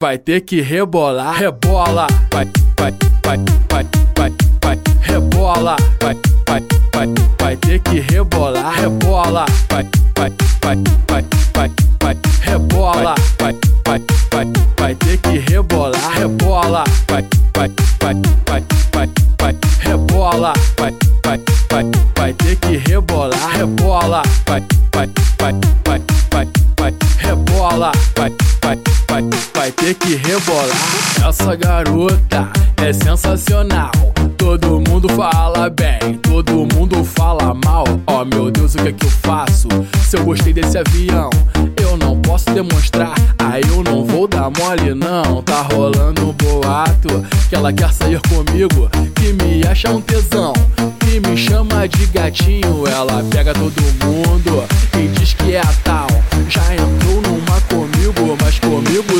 vai ter que rebolar, rebola, vai, vai, vai, vai, vai, vai, rebola, vai, vai, vai, vai ter que rebolar, rebola, vai, vai, vai, vai, vai, vai, rebola, vai, vai, vai, vai ter que rebolar, rebola, vai, vai, vai, vai, vai, vai, rebola, vai, vai, vai, vai ter que rebolar, rebola, vai, vai, vai, vai, vai, rebola, vai, vai, vai, vai ter que rebolar. Essa garota é sensacional. Todo mundo fala bem, todo mundo fala mal. Oh meu Deus, o que é que eu faço? Se eu gostei desse avião, eu não posso demonstrar. Aí eu não vou dar mole, não. Tá rolando um boato que ela quer sair comigo, que me acha um tesão, que me chama de gatinho. Ela pega todo mundo e diz que é a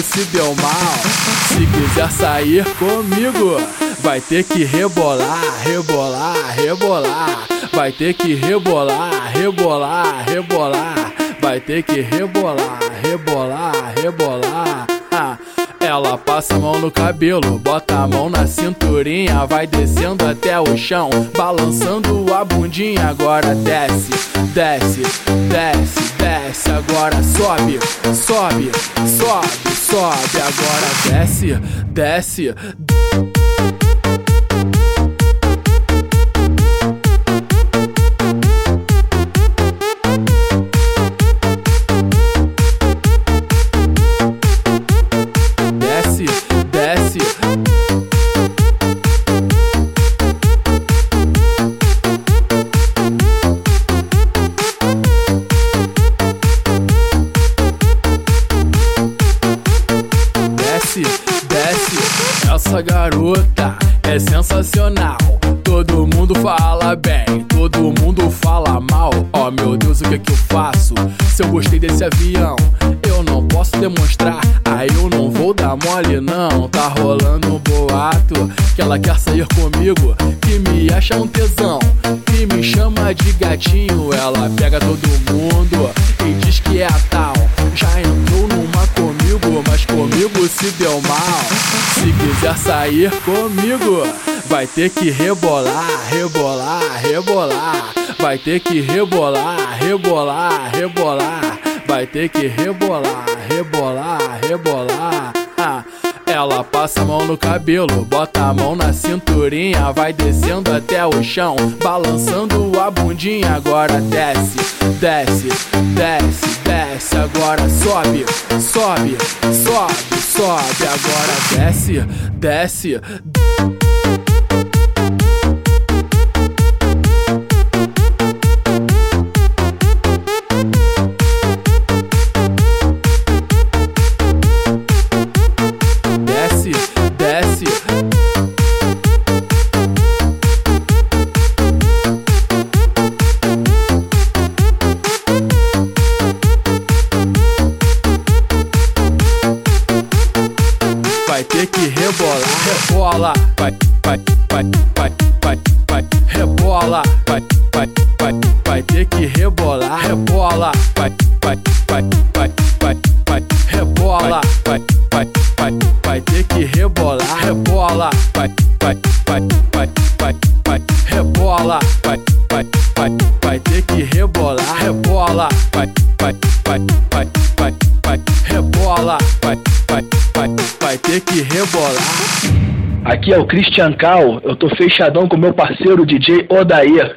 se deu mal. Se quiser sair comigo, vai ter que rebolar, rebolar, rebolar. Vai ter que rebolar, rebolar, rebolar. Vai ter que rebolar, rebolar, rebolar. Ela passa a mão no cabelo, bota a mão na cinturinha, vai descendo até o chão, balançando a bundinha. Agora desce, desce, desce, desce. Agora sobe, sobe, sobe, sobe. Agora desce, desce. Desce, garota é sensacional. Todo mundo fala bem, todo mundo fala mal. Oh meu Deus, o que é que eu faço? Se eu gostei desse avião, eu não posso demonstrar. Aí eu não vou dar mole, não. Tá rolando um boato que ela quer sair comigo, que me acha um tesão, que me chama de gatinho. Ela pega todo mundo e diz que é a tal. Comigo se deu mal. Se quiser sair comigo, vai ter que rebolar, rebolar, rebolar. Vai ter que rebolar, rebolar, rebolar. Vai ter que rebolar, rebolar, rebolar. Ela passa a mão no cabelo, bota a mão na cinturinha, vai descendo até o chão, balançando a bundinha. Agora desce, desce, desce, desce. Agora sobe, sobe, sobe, sobe. Agora desce, desce. Desce, rebola, vai, vai, vai, vai, vai, vai, rebola, vai, vai, vai, vai ter que rebolar, rebola, vai, vai, vai, vai, vai, vai, rebola, vai, vai, vai, vai ter que rebolar, rebola, vai, vai, vai, vai, vai, vai, rebola, vai, vai, vai, vai ter que rebolar, rebola, vai, vai, vai, vai, vai, vai, rebola, vai, vai, vai, vai ter que rebolar. Aqui é o Christian Cal, eu tô fechadão com meu parceiro DJ Odair.